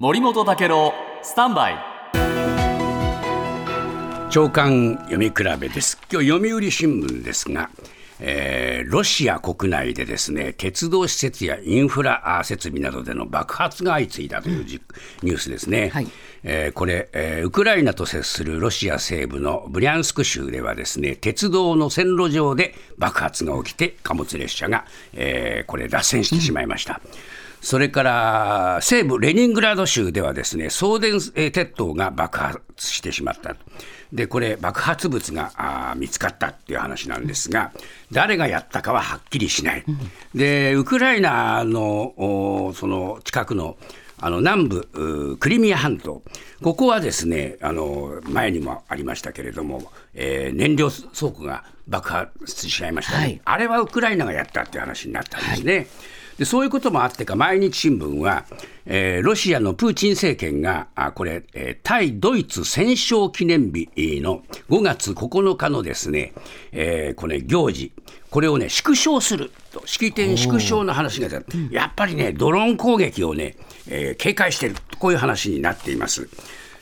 森本武郎スタンバイ。長官読み比べです。今日読売新聞ですが、えーロシア国内でですね鉄道施設やインフラあ設備などでの爆発が相次いだというじ、ニュースですね、はい。えーこれ、えーウクライナと接するロシア西部のブリャンスク州ではですね鉄道の線路上で爆発が起きて貨物列車が、えーこれ脱線してしまいました。それから西部レニングラード州ではですね送電えー鉄塔が爆発してしまったと。でこれ爆発物が見つかったっていう話なんですが誰がやったかははっきりしない。でウクライナのおその近くのあの南部クリミア半島、ここはですねあの前にもありましたけれども、えー燃料倉庫が爆発しちゃいましたね、はいあれはウクライナがやったっていう話になったんですね。でそういうこともあってか、毎日新聞は、えーロシアのプーチン政権が、あこれ、えー対ドイツ戦勝記念日の5月9日のですね、えーこれ、行事、これをね、縮小すると、式典縮小の話がやっぱりね、ドローン攻撃をね、えー警戒している、こういう話になっています。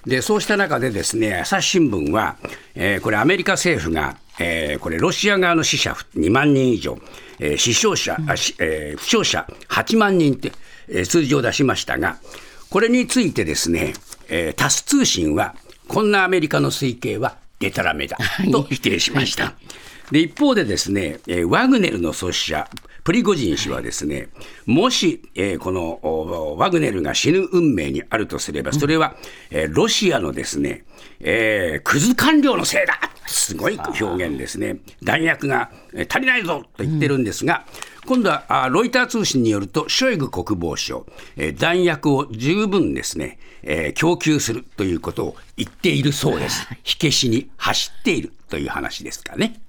でそうした中で、ですね朝日新聞は、えーこれ、アメリカ政府が、えーこれ、ロシア側の死者2万人以上、えー死傷者、あしえー負傷者8万人って、えー数字を出しましたが、これについてですね、えータス通信は、こんなアメリカの推計はでたらめだと否定しました。で一方でですね、えーワグネルの創始者、プリゴジン氏はですね、もし、えーこのおワグネルが死ぬ運命にあるとすれば、それは、えーロシアのですね、えークズ官僚のせいだすごい表現ですね。弾薬が足りないぞと言ってるんですが、今度はロイター通信によると、ショイグ国防相、え弾薬を十分ですね、えー供給するということを言っているそうです。火消しに走っているという話ですかね。